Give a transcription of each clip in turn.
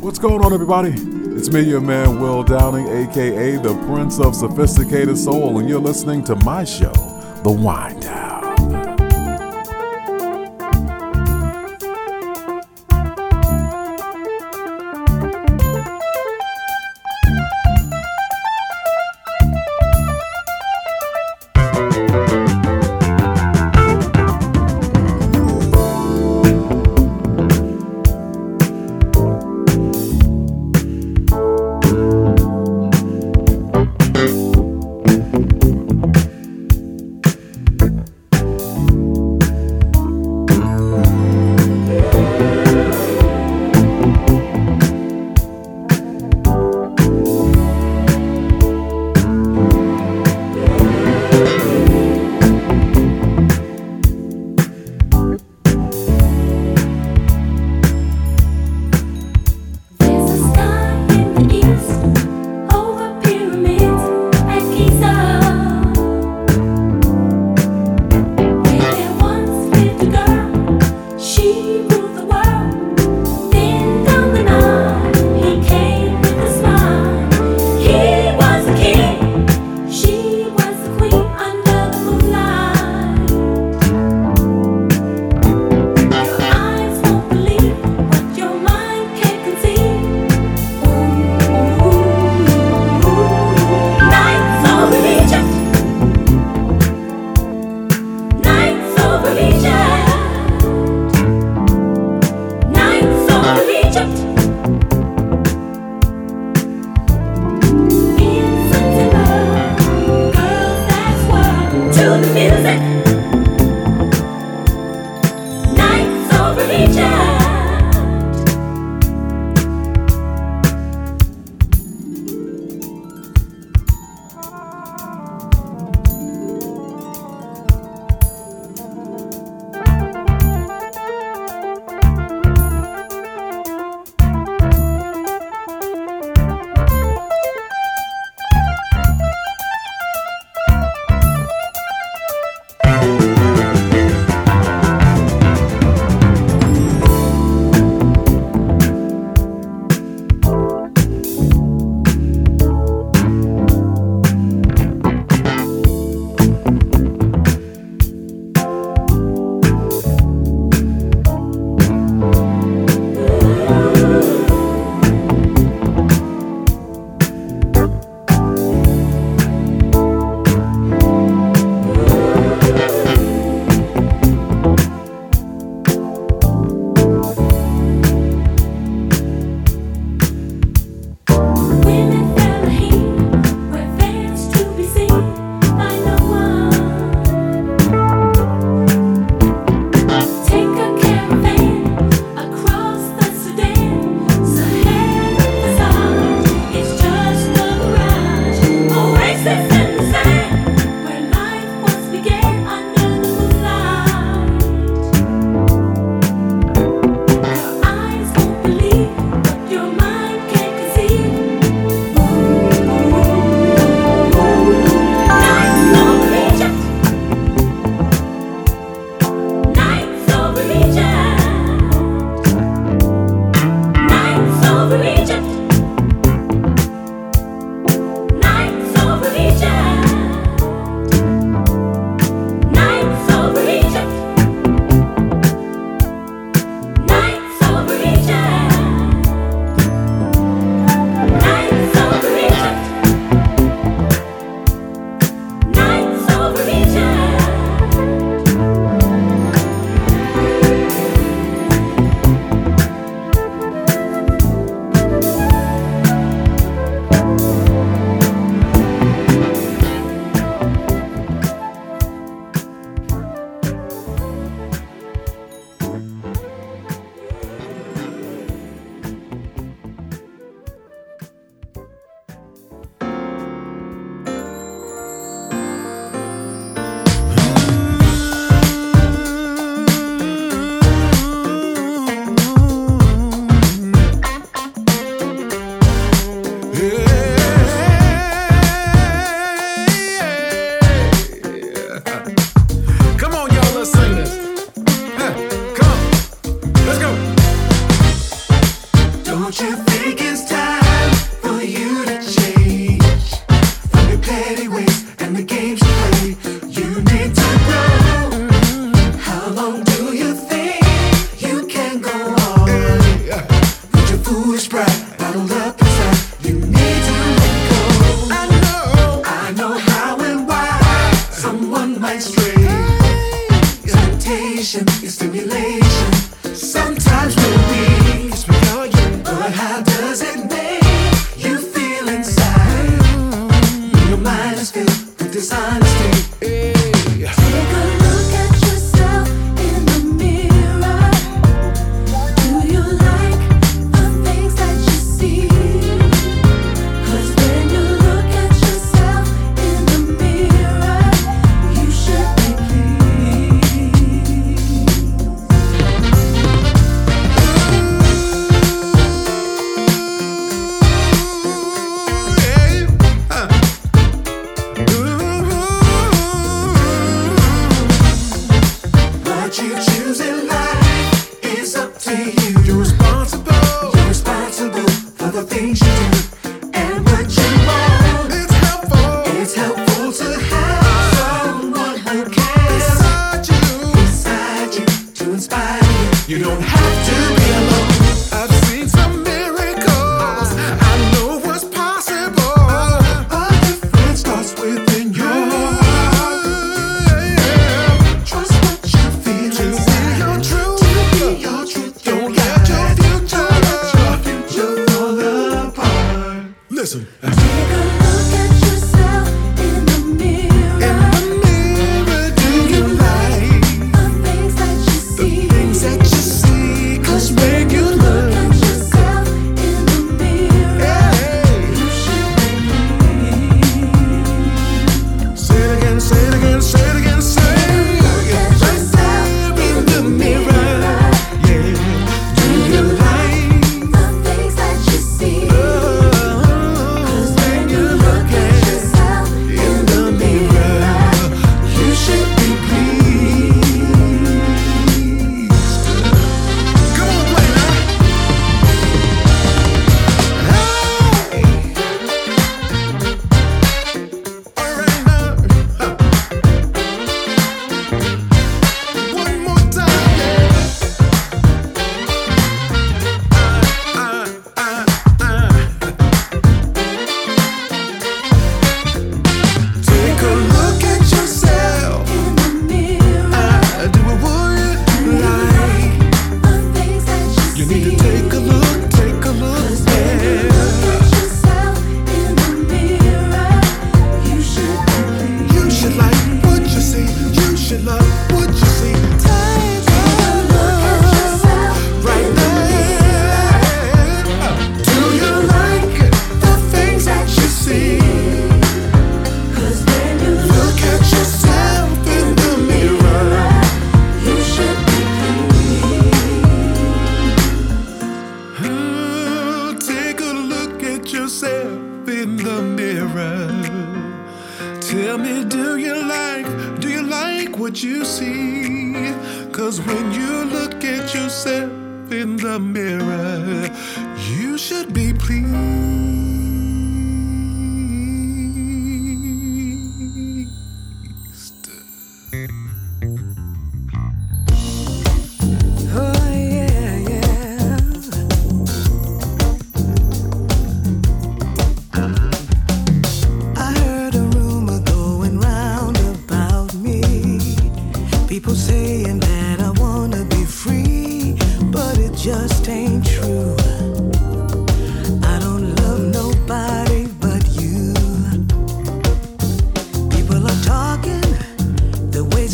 What's going on, everybody? It's me, your man, Will Downing, aka the Prince of Sophisticated Soul, and you're listening to my show, The Wind Down.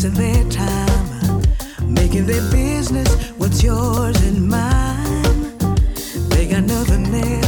wasting their time, making their business what's yours and mine. They got nothing there.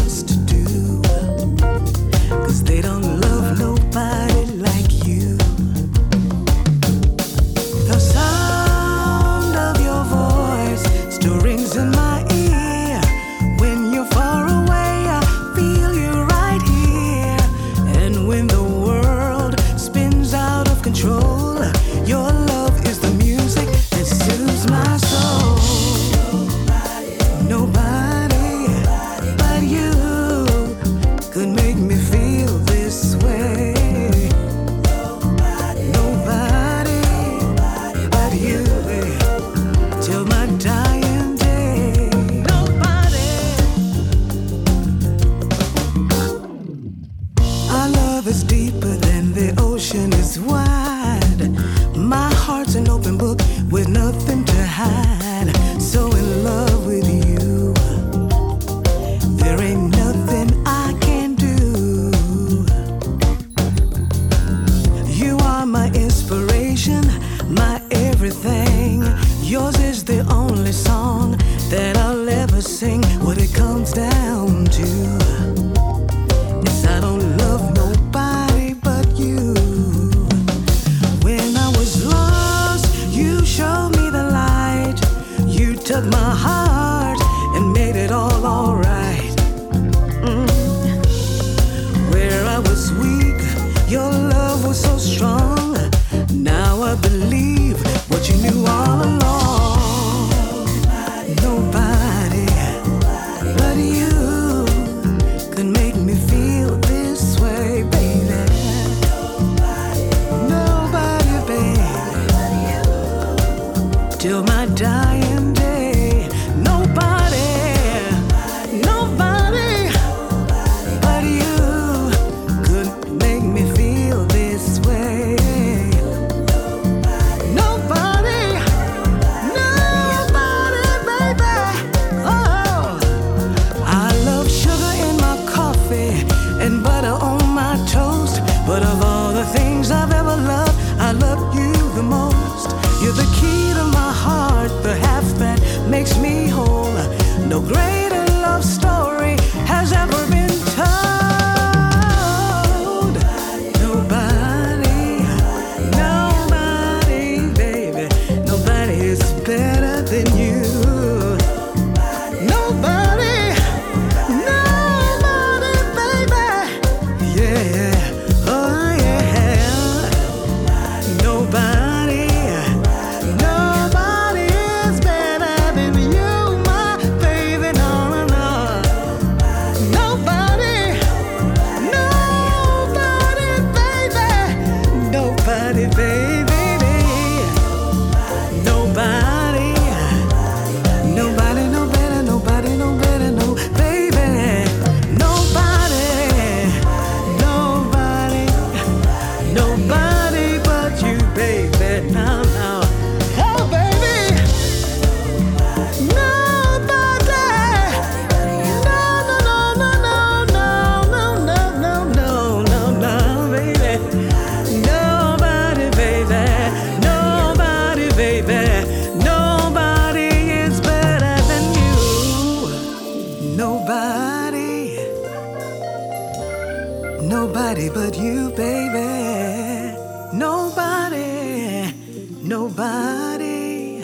nobody but you, baby. Nobody, nobody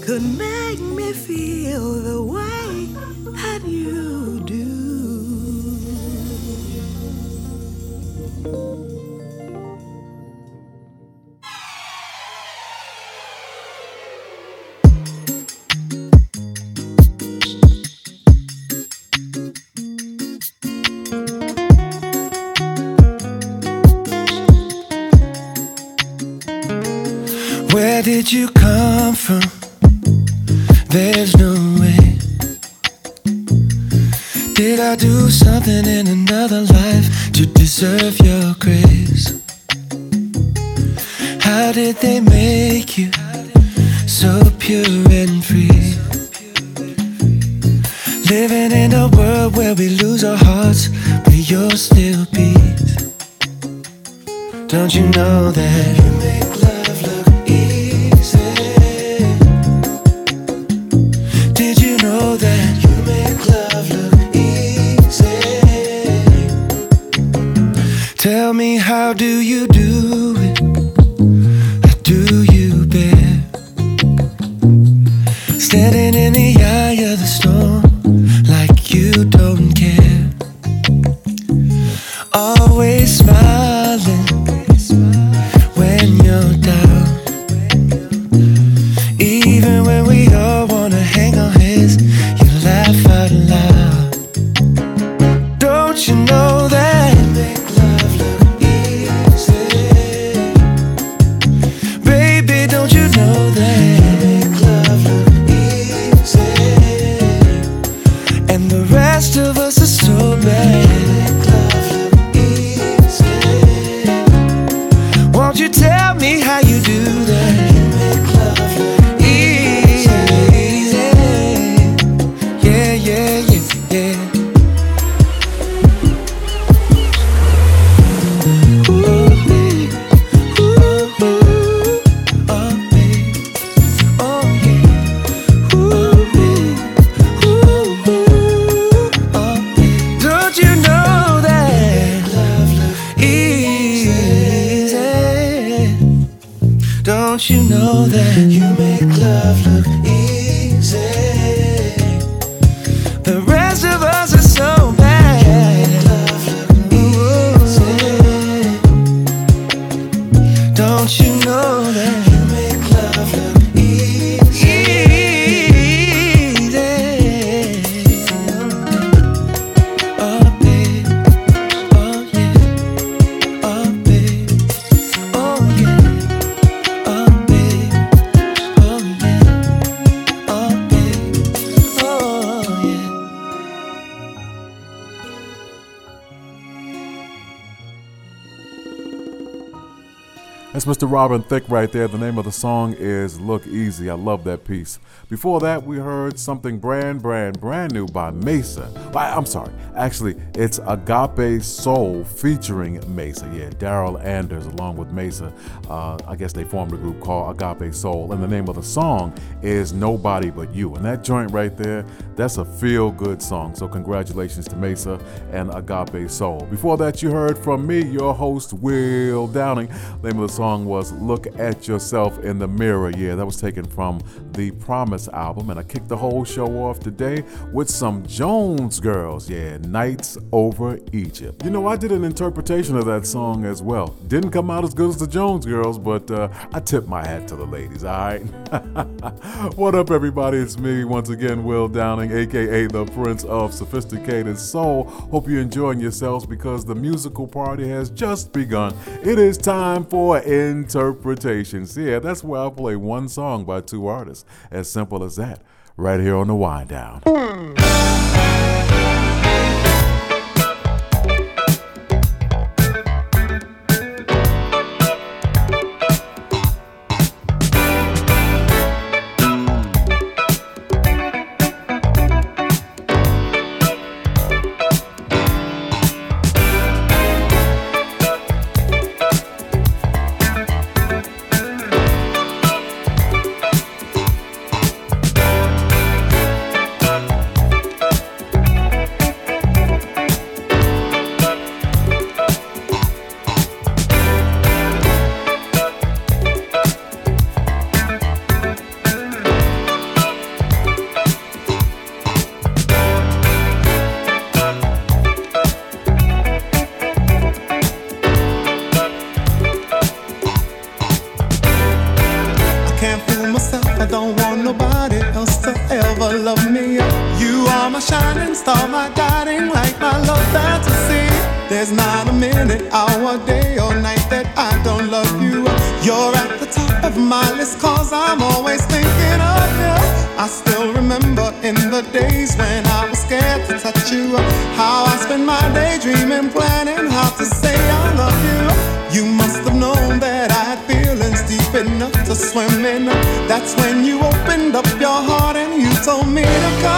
could make me feel the way. Robin Thicke right there. The name of the song is Look Easy. I love that piece. Before that, we heard something brand, brand, brand new by Maysa. I'm sorry, actually, it's Agape Soul featuring Maysa. Yeah, Daryl Anders along with Maysa. Uh, I guess they formed a group called Agape Soul, and the name of the song is Nobody But You. And that joint right there, that's a feel good song. So, congratulations to Maysa and Agape Soul. Before that, you heard from me, your host, Will Downing. The name of the song was Look at Yourself in the Mirror. Yeah, that was taken from the Promise album. And I kicked the whole show off today with some Jones Girls. Yeah, Nights Over Egypt. You know, I did an interpretation of that song as well. Didn't come out as good as the Jones Girls, but uh, I tip my hat to the ladies, all right? what up, everybody? It's me once again, Will Downing, aka the Prince of Sophisticated Soul. Hope you're enjoying yourselves because the musical party has just begun. It is time for interpretations. Yeah, that's where I play one song by two artists. As simple as that. Right here on the wind down. There's not a minute, hour, day, or night that I don't love you. You're at the top of my list, cause I'm always thinking of you. I still remember in the days when I was scared to touch you. How I spent my day dreaming, planning how to say I love you. You must have known that I had feelings deep enough to swim in. That's when you opened up your heart and you told me to come.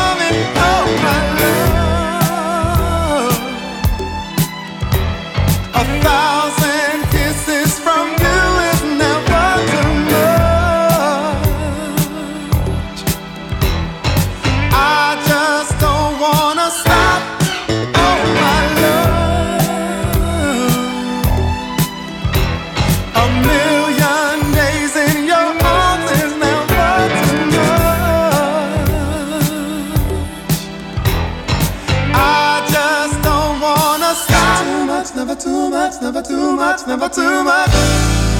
never too much.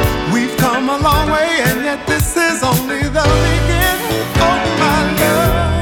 Come a long way, and yet this is only the beginning. Oh, my love.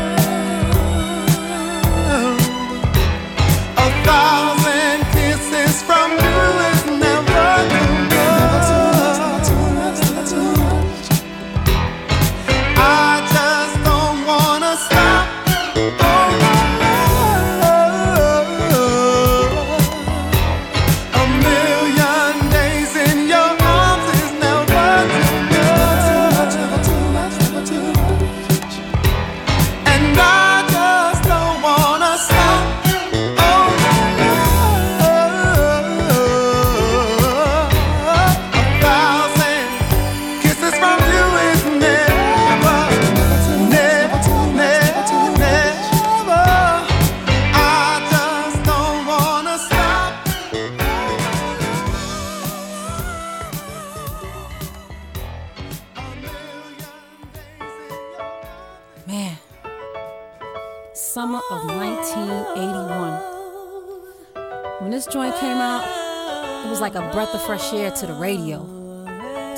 Air to the radio,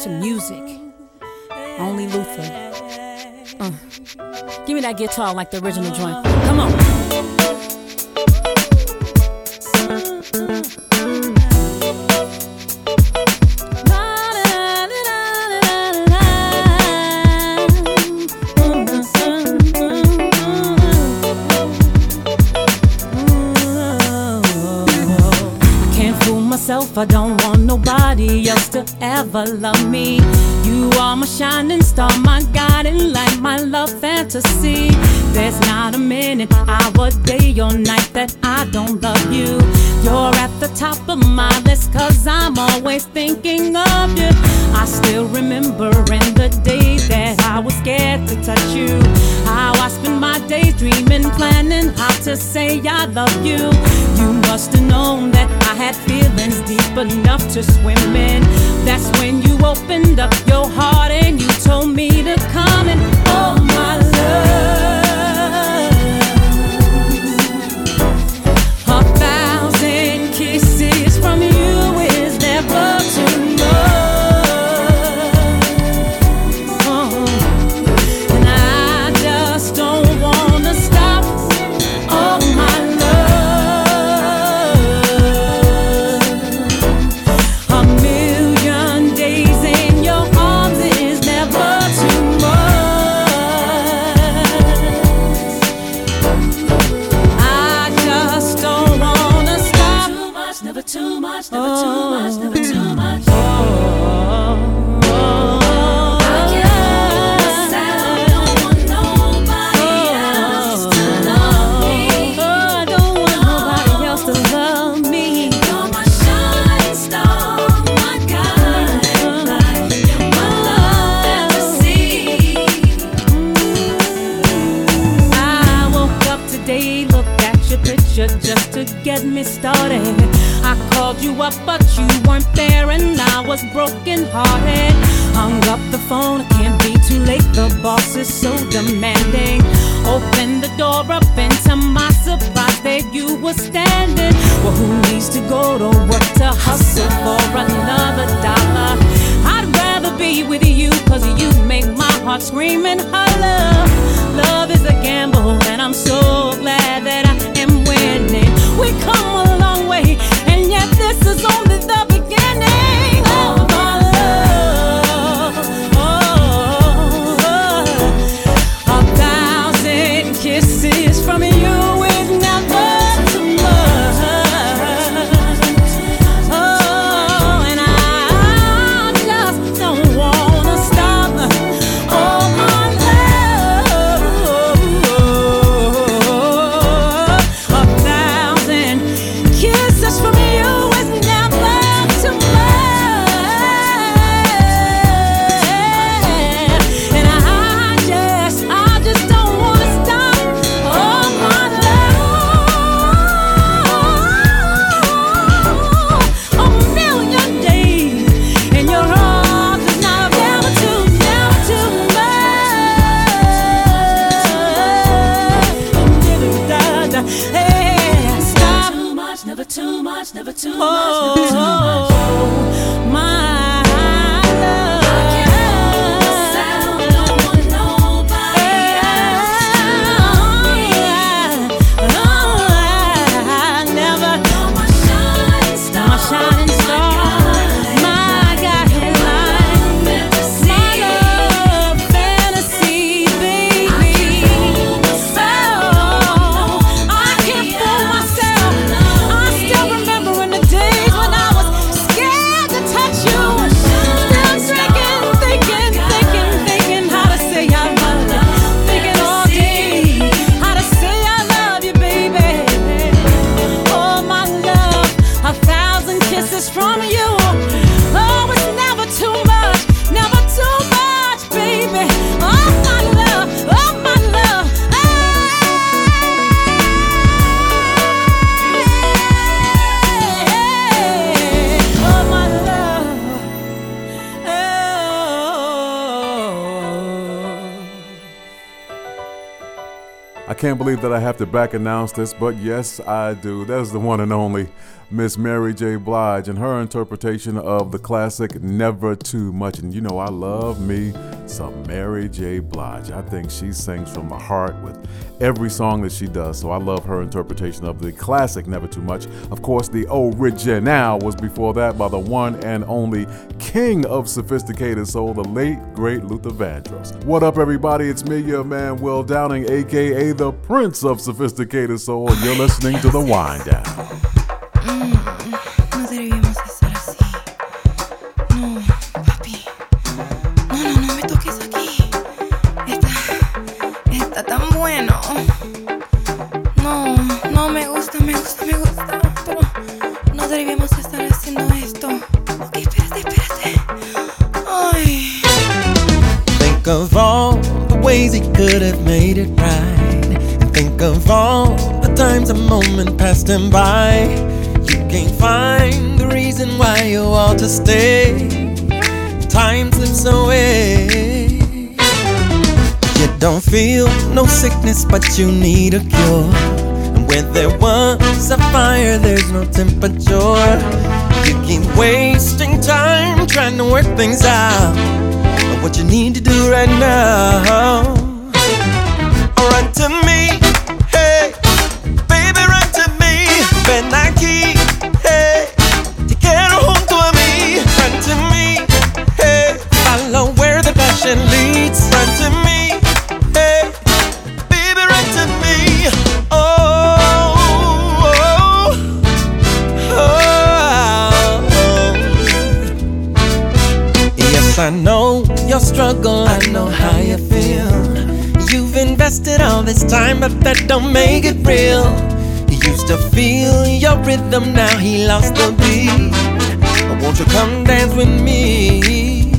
to music. Only Luther. Uh. Give me that guitar like the original joint. Come on. Ever love me. You are my shining star, my guiding light, my love fantasy. There's not a minute, hour, day, or night that I don't love you. You're at the top of my list, cause I'm always thinking of you. I still remember in the day that I was scared to touch you. How I spent my days dreaming, planning how to say I love you. You must have known that I had feelings deep enough to swim in. That's when you opened up your heart can't believe that I have to back announce this, but yes, I do. That is the one and only Miss Mary J. Blige and her interpretation of the classic Never Too Much. And you know, I love me some Mary J. Blige. I think she sings from the heart with every song that she does. So I love her interpretation of the classic Never Too Much. Of course, the original was before that by the one and only king of sophisticated soul, the late, great Luther Vandross. What up, everybody? It's me, your man, Will Downing, aka the Prince of Sophisticated Soul, and you're listening to The Wind Down. No estar haciendo esto. Ok, espérate, espérate. Ay. Think of all the ways he could have made it right. And think of all the times a moment passed him by. You can't find the reason why you ought to stay. Time slips away. You don't feel no sickness, but you need a cure. Where there was a fire, there's no temperature. You keep wasting time trying to work things out. But what you need to do right now, run to me, hey, baby, run to me. Ven aquí, hey, know how you feel. You've invested all this time, but that don't make it real. He used to feel your rhythm, now he lost the beat. Won't you come dance with me?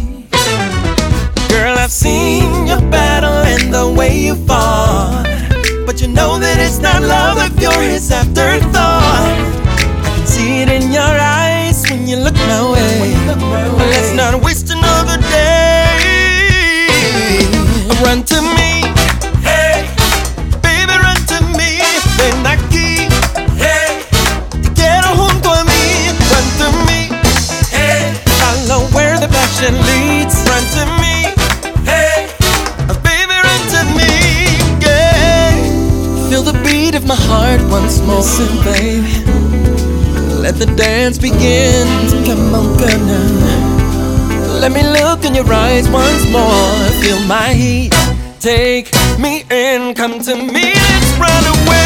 Girl, I've seen your battle and the way you fought. But you know that it's not love if you're his afterthought. I can see it in your eyes when you look my way. Let's not waste Run to me, hey, baby, run to me. Ven aquí, hey, te quiero junto a mí. Run to me, hey, follow where the passion leads. Run to me, hey, oh, baby, run to me, yeah. Feel the beat of my heart once more, Listen, baby. Let the dance begin. Come on, girl, now. Let me look in your eyes once more. Feel my heat. Take me in. Come to me. Let's run away.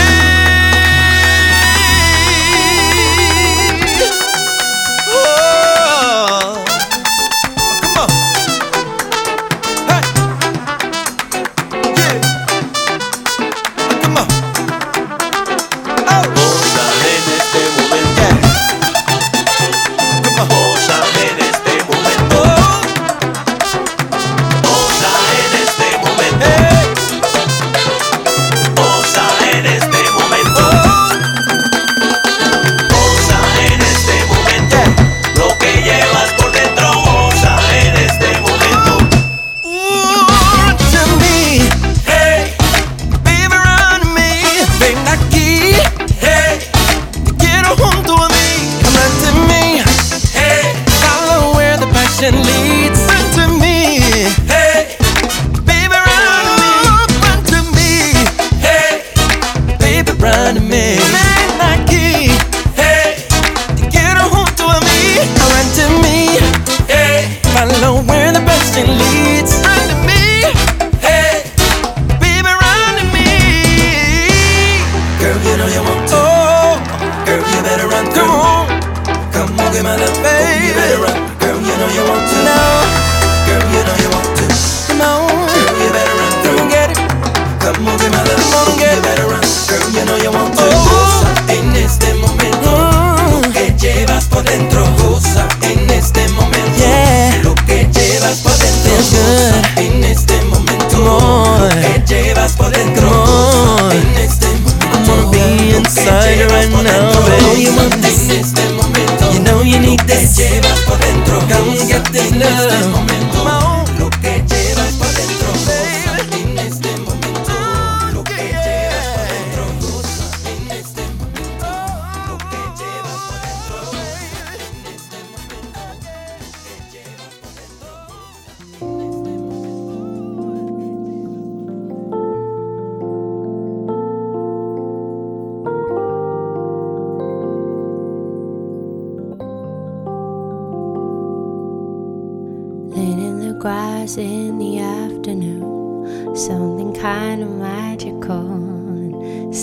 Something kind of magical. and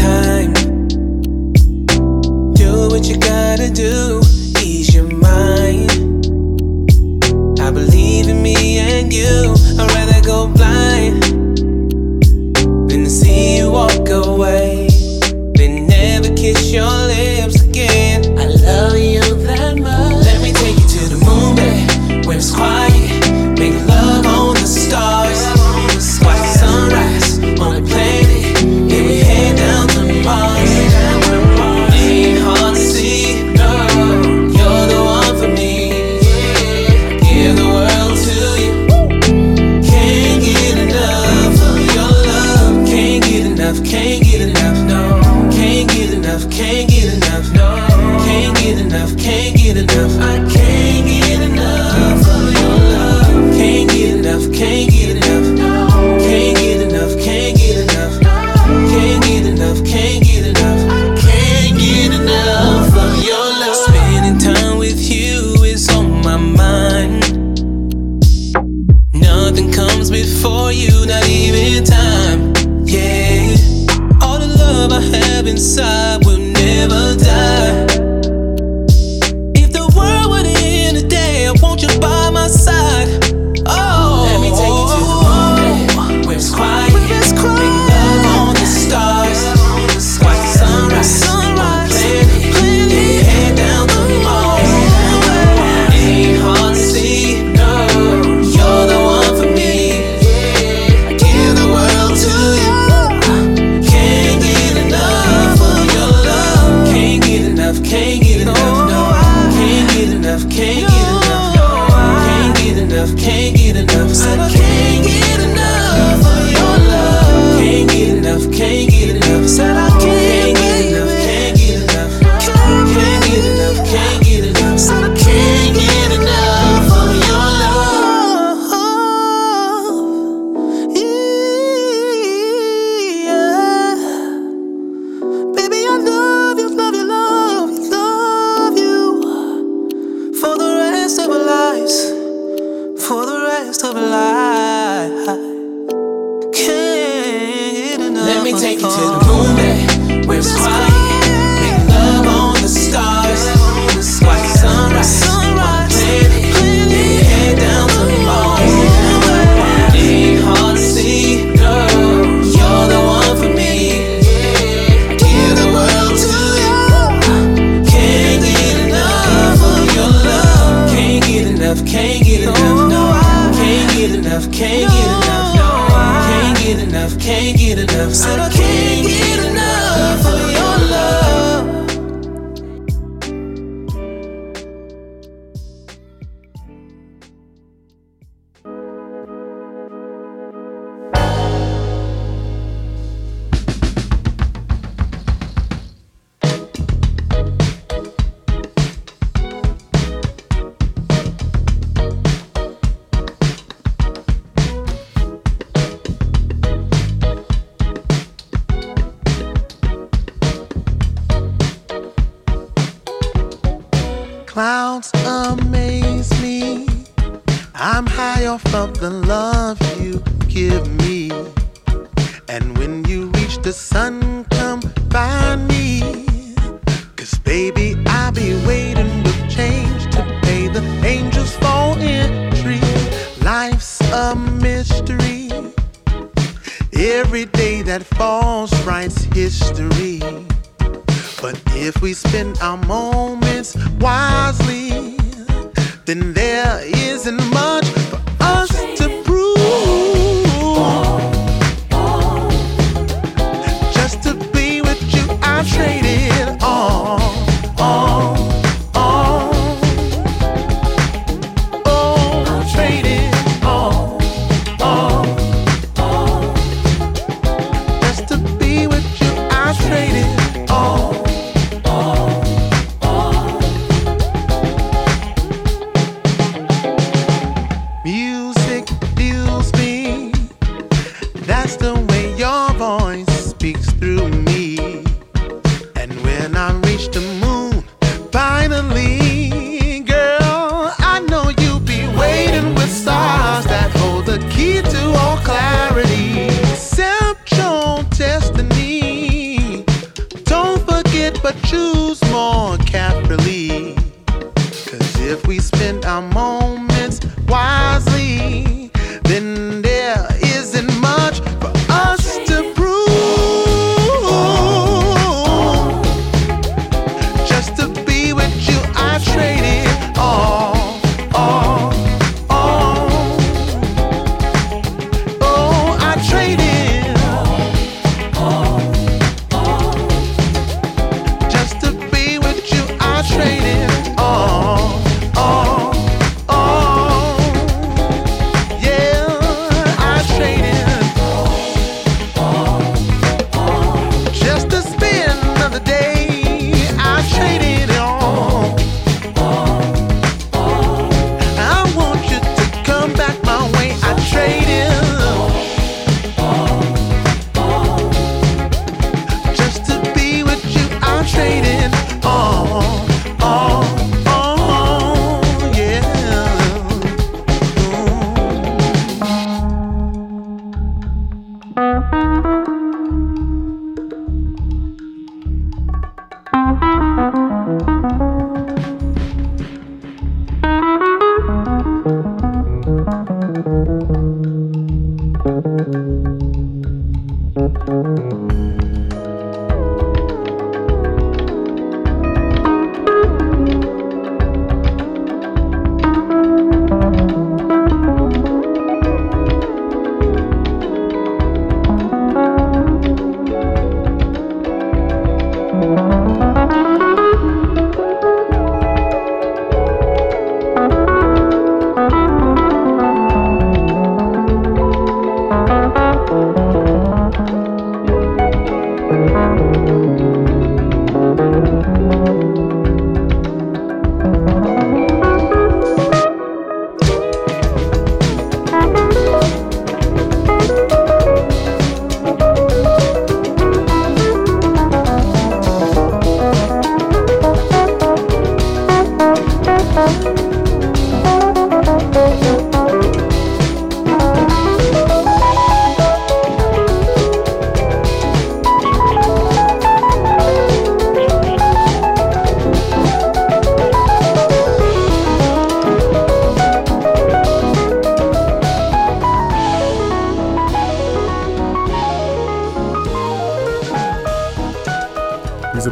time. Do what you gotta do, ease your mind. I believe in me and you.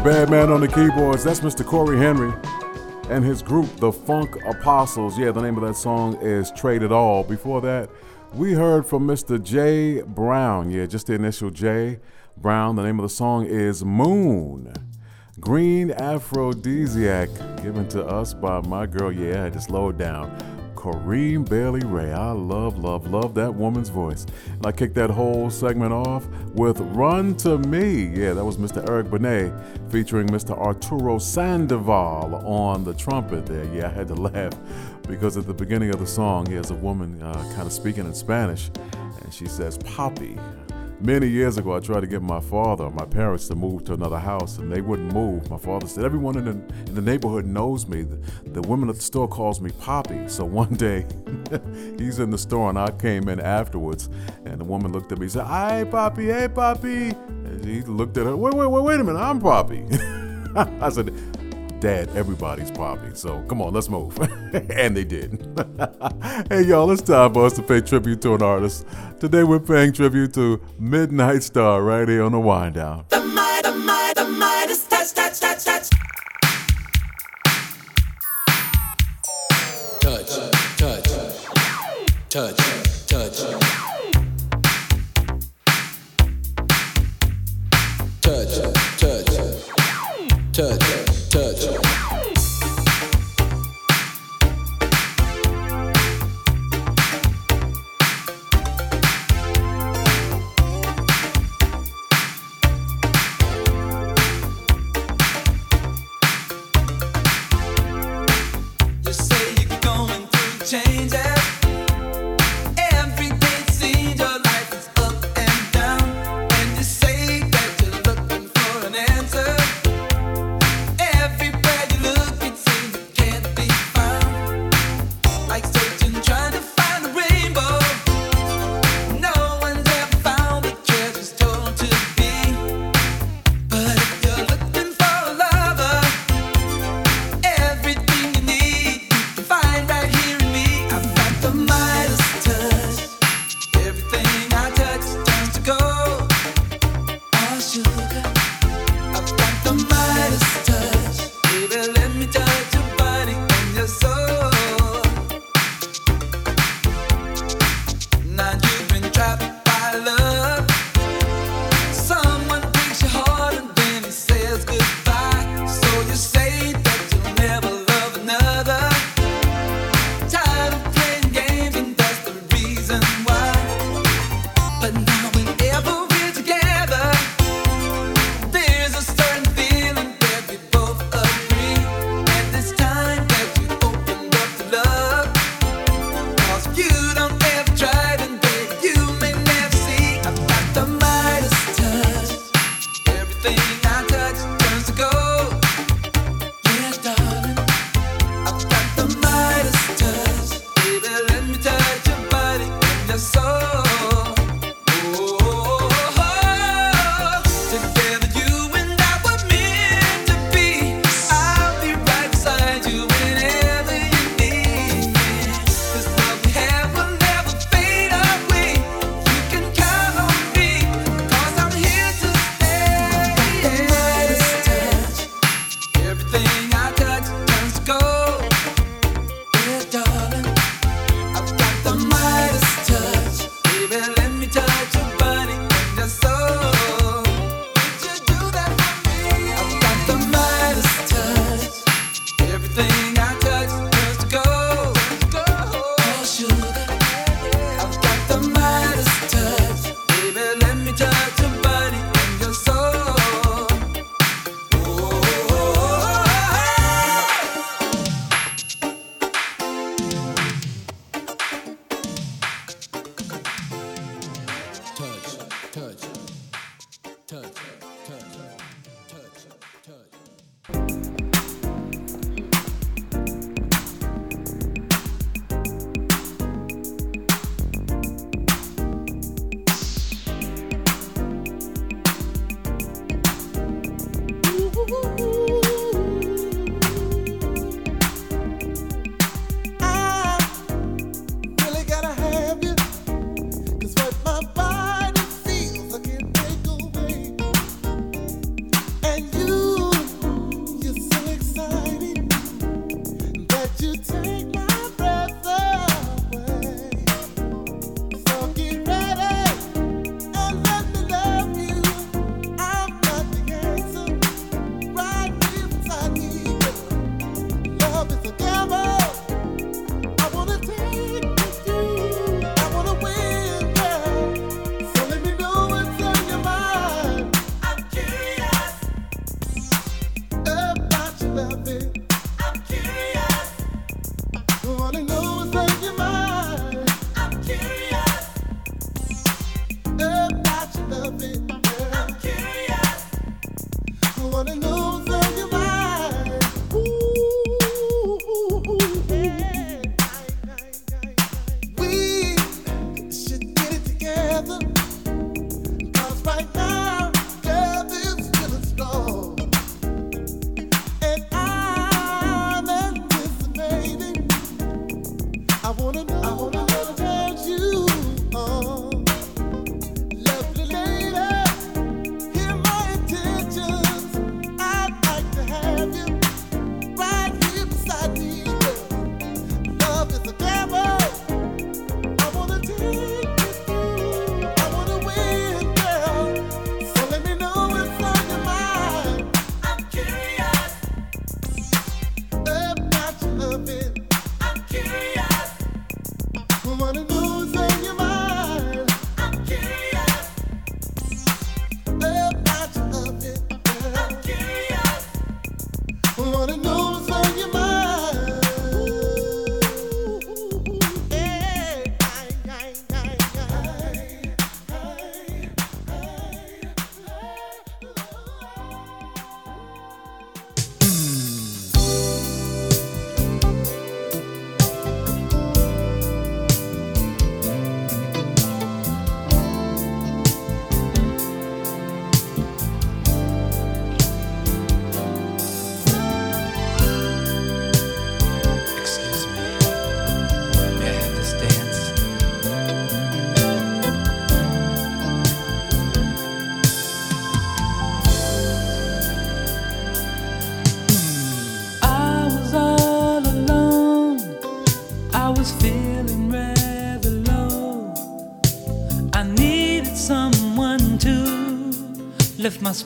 Bad man on the keyboards. That's Mr. Cory Henry and his group, the Funk Apostles. Yeah, the name of that song is Trade It All. Before that, we heard from Mr. J. Brown. Yeah, just the initial J Brown. The name of the song is Moon. Green Aphrodisiac, given to us by my girl. Yeah, just slow it down. Corinne Bailey Rae. I love, love, love that woman's voice. And I kicked that whole segment off with Run to Me. Yeah, that was Mr. Eric Benet featuring Mr. Arturo Sandoval on the trumpet there. Yeah, I had to laugh because at the beginning of the song, he has a woman uh, kind of speaking in Spanish, and she says, Poppy. Many years ago, I tried to get my father, my parents, to move to another house, and they wouldn't move. My father said, "Everyone in the in the neighborhood knows me. The, the women at the store calls me Poppy." So one day, he's in the store, and I came in afterwards, and the woman looked at me, and said, "Hey, Poppy, hey, Poppy." And he looked at her. Wait, wait, wait, wait a minute, I'm Poppy. I said, Dad, everybody's Poppy. So come on, let's move. and they did. hey, y'all, it's time for us to pay tribute to an artist. Today we're paying tribute to Midnight Star right here on the Wind Down. The might, the might, the Midas touch, touch, touch, touch. touch, touch, touch, touch,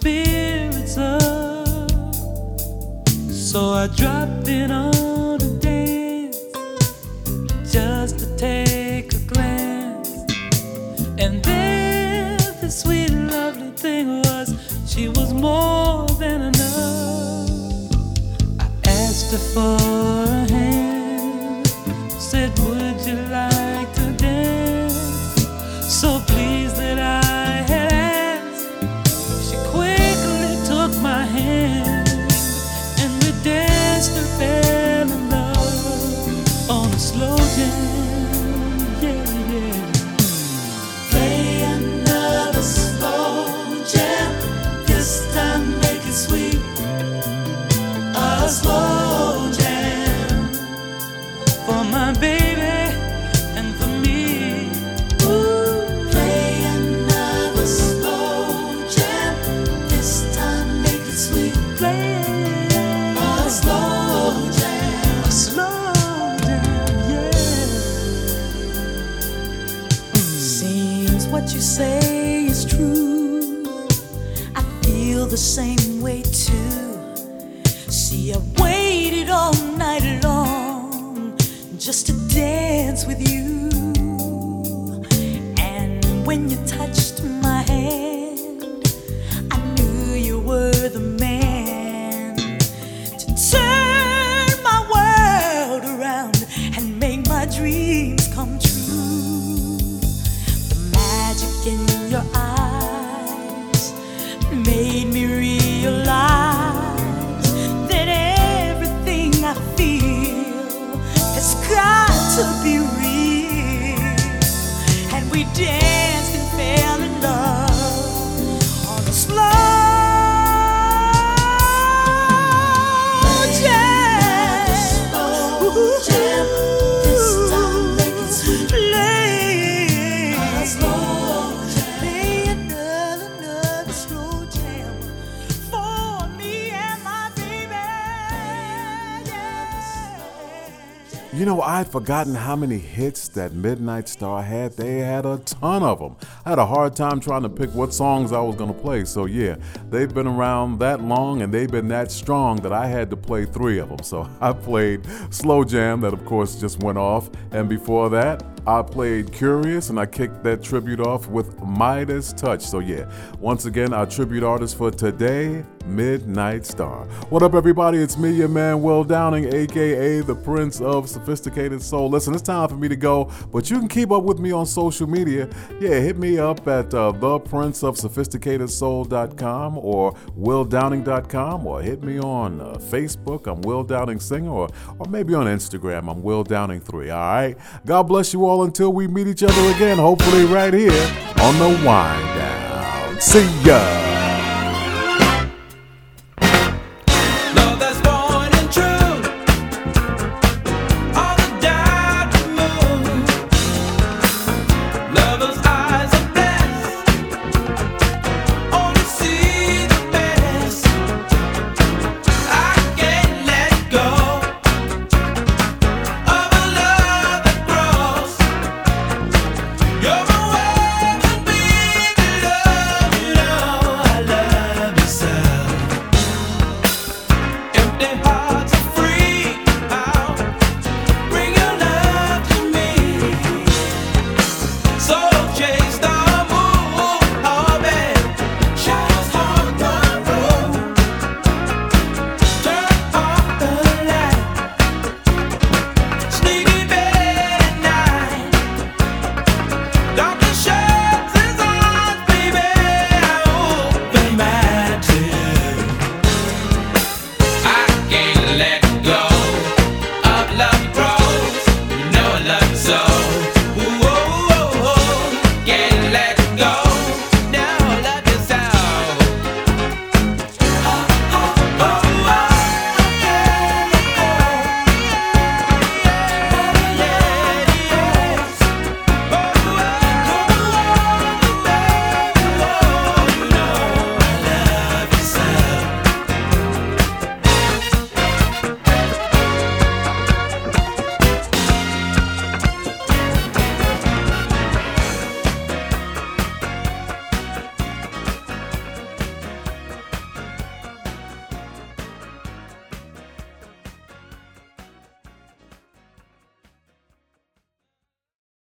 spirits up. So I dropped in on when you touched forgotten how many hits that Midnight Star had. They had a ton of them. I had a hard time trying to pick what songs I was going to play. So, yeah, they've been around that long and they've been that strong that I had to play three of them. So, I played Slow Jam, that of course just went off. And before that, I played Curious and I kicked that tribute off with Midas Touch. So, yeah, once again, our tribute artist for today, Midnight Star. What up, everybody? It's me, your man, Will Downing, aka the Prince of Sophisticated Soul. Listen, it's time for me to go, but you can keep up with me on social media. Yeah, hit me up at uh, theprinceofsophisticatedsoul.com or willdowning.com or hit me on uh, Facebook. I'm Will Downing Singer or, or maybe on Instagram. I'm Will Downing3. All right. God bless you all until we meet each other again, hopefully right here on the Wind Down. See ya.